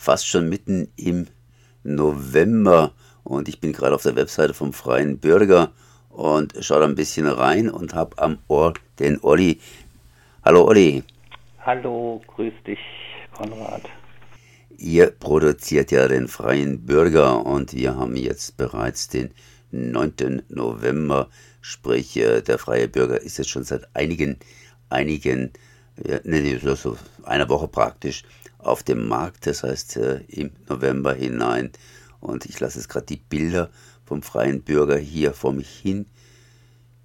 fast schon mitten im November und ich bin gerade auf der Webseite vom Freien Bürger und schaue da ein bisschen rein und habe am Ohr den Olli. Hallo Olli. Hallo, grüß dich, Konrad. Ihr produziert ja den Freien Bürger und wir haben jetzt bereits den 9. November, sprich äh, der Freie Bürger ist jetzt schon seit einigen, einigen, ja, nee, so einer Woche praktisch auf dem Markt, das heißt äh, im November hinein. Und ich lasse jetzt gerade die Bilder vom freien Bürger hier vor mich hin,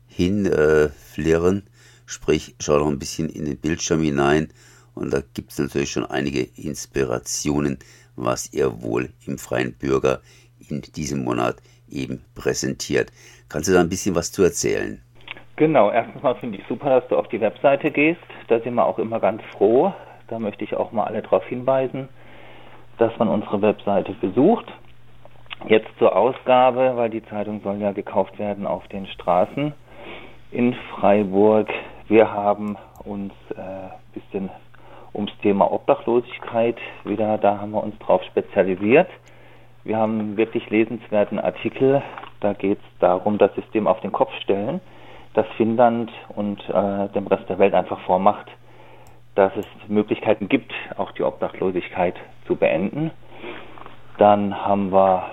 hin äh, flirren. Sprich, schau noch ein bisschen in den Bildschirm hinein und da gibt es natürlich schon einige Inspirationen, was ihr wohl im freien Bürger in diesem Monat eben präsentiert. Kannst du da ein bisschen was zu erzählen? Genau, erstens mal finde ich super, dass du auf die Webseite gehst. Da sind wir auch immer ganz froh, da möchte ich auch mal alle darauf hinweisen, dass man unsere Webseite besucht. Jetzt zur Ausgabe, weil die Zeitung soll ja gekauft werden auf den Straßen in Freiburg. Wir haben uns ein äh, bisschen ums Thema Obdachlosigkeit wieder, da haben wir uns drauf spezialisiert. Wir haben einen wirklich lesenswerten Artikel, da geht es darum, das System auf den Kopf stellen, das Finnland und äh, dem Rest der Welt einfach vormacht, dass es Möglichkeiten gibt, auch die Obdachlosigkeit zu beenden. Dann haben wir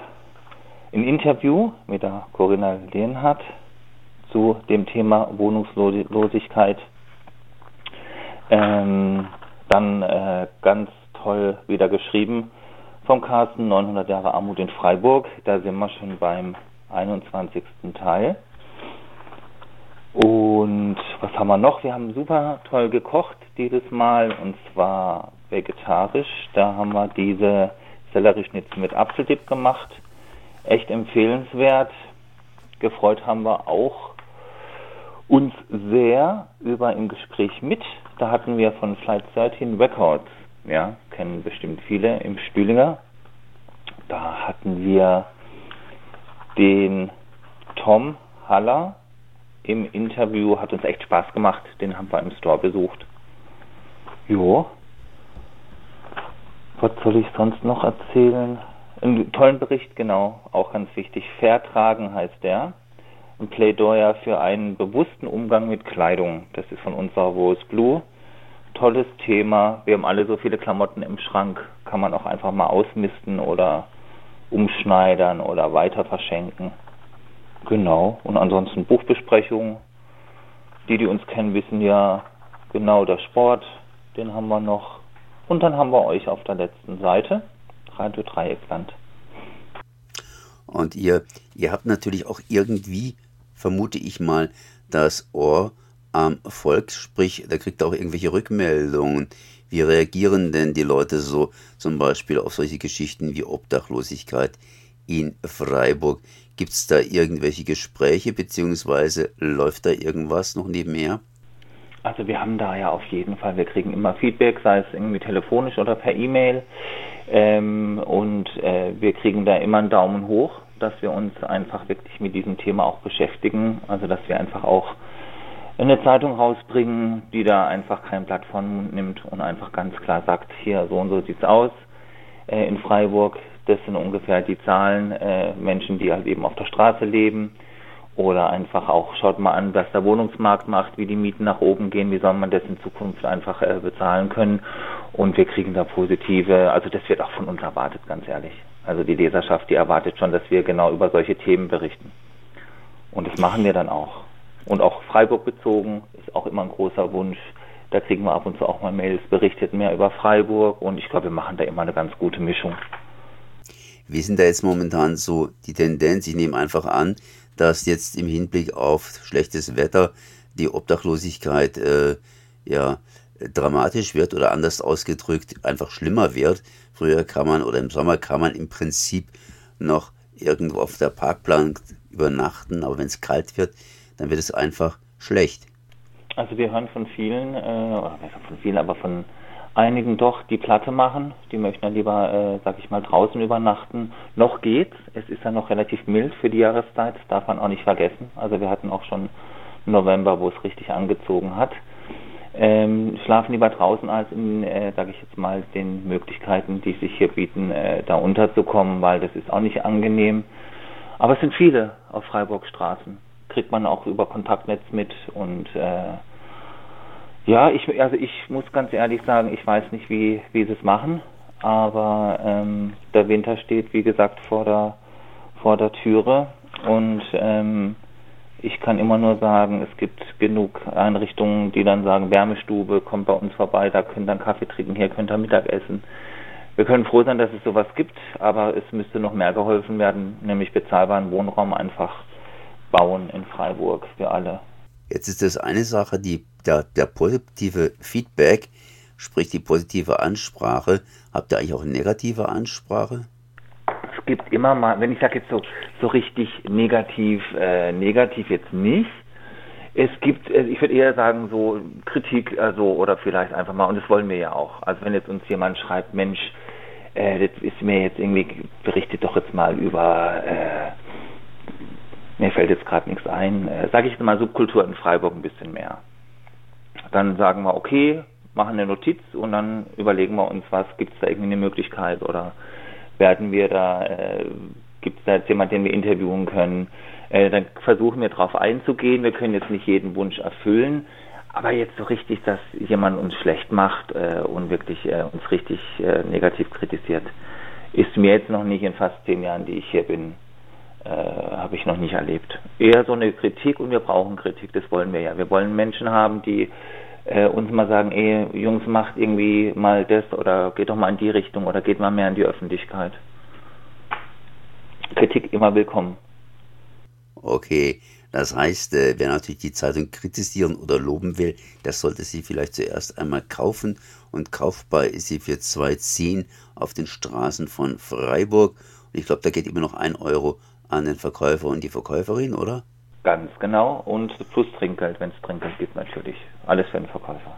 ein Interview mit der Corinna Lehnhardt zu dem Thema Wohnungslosigkeit. Ähm, dann äh, ganz toll wieder geschrieben vom Carsten 900 Jahre Armut in Freiburg. Da sind wir schon beim 21. Teil. Und haben wir noch? Wir haben super toll gekocht dieses Mal und zwar vegetarisch. Da haben wir diese Sellerieschnitzel mit Apfeldip gemacht. Echt empfehlenswert. Gefreut haben wir auch uns sehr über im Gespräch mit. Da hatten wir von Flight 13 Records, ja, kennen bestimmt viele im Stühlinger. Da hatten wir den Tom Haller im Interview hat uns echt Spaß gemacht. Den haben wir im Store besucht. Jo. Was soll ich sonst noch erzählen? Einen tollen Bericht, genau, auch ganz wichtig. Vertragen heißt der. Ein Plädoyer für einen bewussten Umgang mit Kleidung. Das ist von unserer Rose Blue. Tolles Thema. Wir haben alle so viele Klamotten im Schrank. Kann man auch einfach mal ausmisten oder umschneidern oder weiter verschenken. Genau. Und ansonsten Buchbesprechungen. Die, die uns kennen, wissen ja genau der Sport. Den haben wir noch. Und dann haben wir euch auf der letzten Seite. Radio Dreieckland. Und ihr, ihr habt natürlich auch irgendwie, vermute ich mal, das Ohr am Volk, sprich, da kriegt ihr auch irgendwelche Rückmeldungen. Wie reagieren denn die Leute so zum Beispiel auf solche Geschichten wie Obdachlosigkeit in Freiburg? Gibt es da irgendwelche Gespräche, beziehungsweise läuft da irgendwas noch nebenher? Also wir haben da ja auf jeden Fall, wir kriegen immer Feedback, sei es irgendwie telefonisch oder per E-Mail. Ähm, und äh, wir kriegen da immer einen Daumen hoch, dass wir uns einfach wirklich mit diesem Thema auch beschäftigen. Also dass wir einfach auch eine Zeitung rausbringen, die da einfach kein Blatt von nimmt und einfach ganz klar sagt, hier so und so sieht's aus. Äh, in Freiburg das sind ungefähr die Zahlen äh, Menschen, die halt eben auf der Straße leben. Oder einfach auch, schaut mal an, was der Wohnungsmarkt macht, wie die Mieten nach oben gehen, wie soll man das in Zukunft einfach äh, bezahlen können. Und wir kriegen da positive, also das wird auch von uns erwartet, ganz ehrlich. Also die Leserschaft, die erwartet schon, dass wir genau über solche Themen berichten. Und das machen wir dann auch. Und auch Freiburg bezogen ist auch immer ein großer Wunsch. Da kriegen wir ab und zu auch mal Mails, berichtet mehr über Freiburg und ich glaube, wir machen da immer eine ganz gute Mischung. Wie sind da jetzt momentan so die Tendenz? Ich nehme einfach an, dass jetzt im Hinblick auf schlechtes Wetter die Obdachlosigkeit äh, ja dramatisch wird oder anders ausgedrückt einfach schlimmer wird. Früher kann man oder im Sommer kann man im Prinzip noch irgendwo auf der Parkplank übernachten, aber wenn es kalt wird, dann wird es einfach schlecht. Also wir hören von vielen, äh, oder von vielen, aber von einigen doch die Platte machen. Die möchten dann lieber, äh, sag ich mal, draußen übernachten. Noch geht's. Es ist ja noch relativ mild für die Jahreszeit. Das darf man auch nicht vergessen. Also wir hatten auch schon November, wo es richtig angezogen hat. ähm, schlafen lieber draußen als in, äh, sage ich jetzt mal, den Möglichkeiten, die sich hier bieten, äh, da unterzukommen, weil das ist auch nicht angenehm. Aber es sind viele auf Freiburgstraßen. Kriegt man auch über Kontaktnetz mit und äh, ja, ich also ich muss ganz ehrlich sagen, ich weiß nicht, wie wie sie es machen, aber ähm, der Winter steht, wie gesagt, vor der vor der Türe und ähm, ich kann immer nur sagen, es gibt genug Einrichtungen, die dann sagen, Wärmestube, kommt bei uns vorbei, da könnt ihr Kaffee trinken, hier könnt ihr Mittag essen. Wir können froh sein, dass es sowas gibt, aber es müsste noch mehr geholfen werden, nämlich bezahlbaren Wohnraum einfach bauen in Freiburg für alle. Jetzt ist das eine Sache, die, der, der positive Feedback, sprich die positive Ansprache. Habt ihr eigentlich auch eine negative Ansprache? Es gibt immer mal, wenn ich sage jetzt so, so richtig negativ, äh, negativ jetzt nicht. Es gibt, äh, ich würde eher sagen, so Kritik, also oder vielleicht einfach mal, und das wollen wir ja auch. Also wenn jetzt uns jemand schreibt, Mensch, äh, das ist mir jetzt irgendwie, berichtet doch jetzt mal über äh, mir fällt jetzt gerade nichts ein, äh, sage ich mal Subkultur in Freiburg ein bisschen mehr. Dann sagen wir, okay, machen eine Notiz und dann überlegen wir uns, was gibt es da irgendwie eine Möglichkeit oder werden wir da, äh, gibt es da jetzt jemanden, den wir interviewen können. Äh, dann versuchen wir darauf einzugehen. Wir können jetzt nicht jeden Wunsch erfüllen, aber jetzt so richtig, dass jemand uns schlecht macht äh, und wirklich äh, uns richtig äh, negativ kritisiert, ist mir jetzt noch nicht in fast zehn Jahren, die ich hier bin, äh, habe ich noch nicht erlebt. Eher so eine Kritik und wir brauchen Kritik, das wollen wir ja. Wir wollen Menschen haben, die äh, uns mal sagen, ey, Jungs, macht irgendwie mal das oder geht doch mal in die Richtung oder geht mal mehr in die Öffentlichkeit. Kritik immer willkommen. Okay, das heißt, äh, wer natürlich die Zeitung kritisieren oder loben will, der sollte sie vielleicht zuerst einmal kaufen und kaufbar ist sie für 2,10 auf den Straßen von Freiburg. Und ich glaube, da geht immer noch ein Euro an den Verkäufer und die Verkäuferin, oder? Ganz genau. Und plus Trinkgeld, wenn es Trinkgeld gibt natürlich. Alles für den Verkäufer.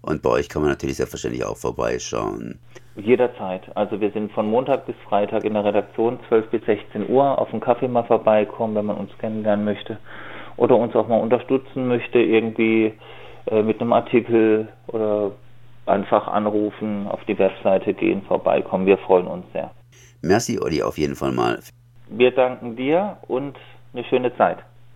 Und bei euch kann man natürlich selbstverständlich auch vorbeischauen. Jederzeit. Also wir sind von Montag bis Freitag in der Redaktion 12 bis 16 Uhr auf den Kaffee mal vorbeikommen, wenn man uns kennenlernen möchte. Oder uns auch mal unterstützen möchte, irgendwie äh, mit einem Artikel oder einfach anrufen, auf die Webseite gehen, vorbeikommen. Wir freuen uns sehr. Merci, Olli, auf jeden Fall mal. Wir danken dir und eine schöne Zeit.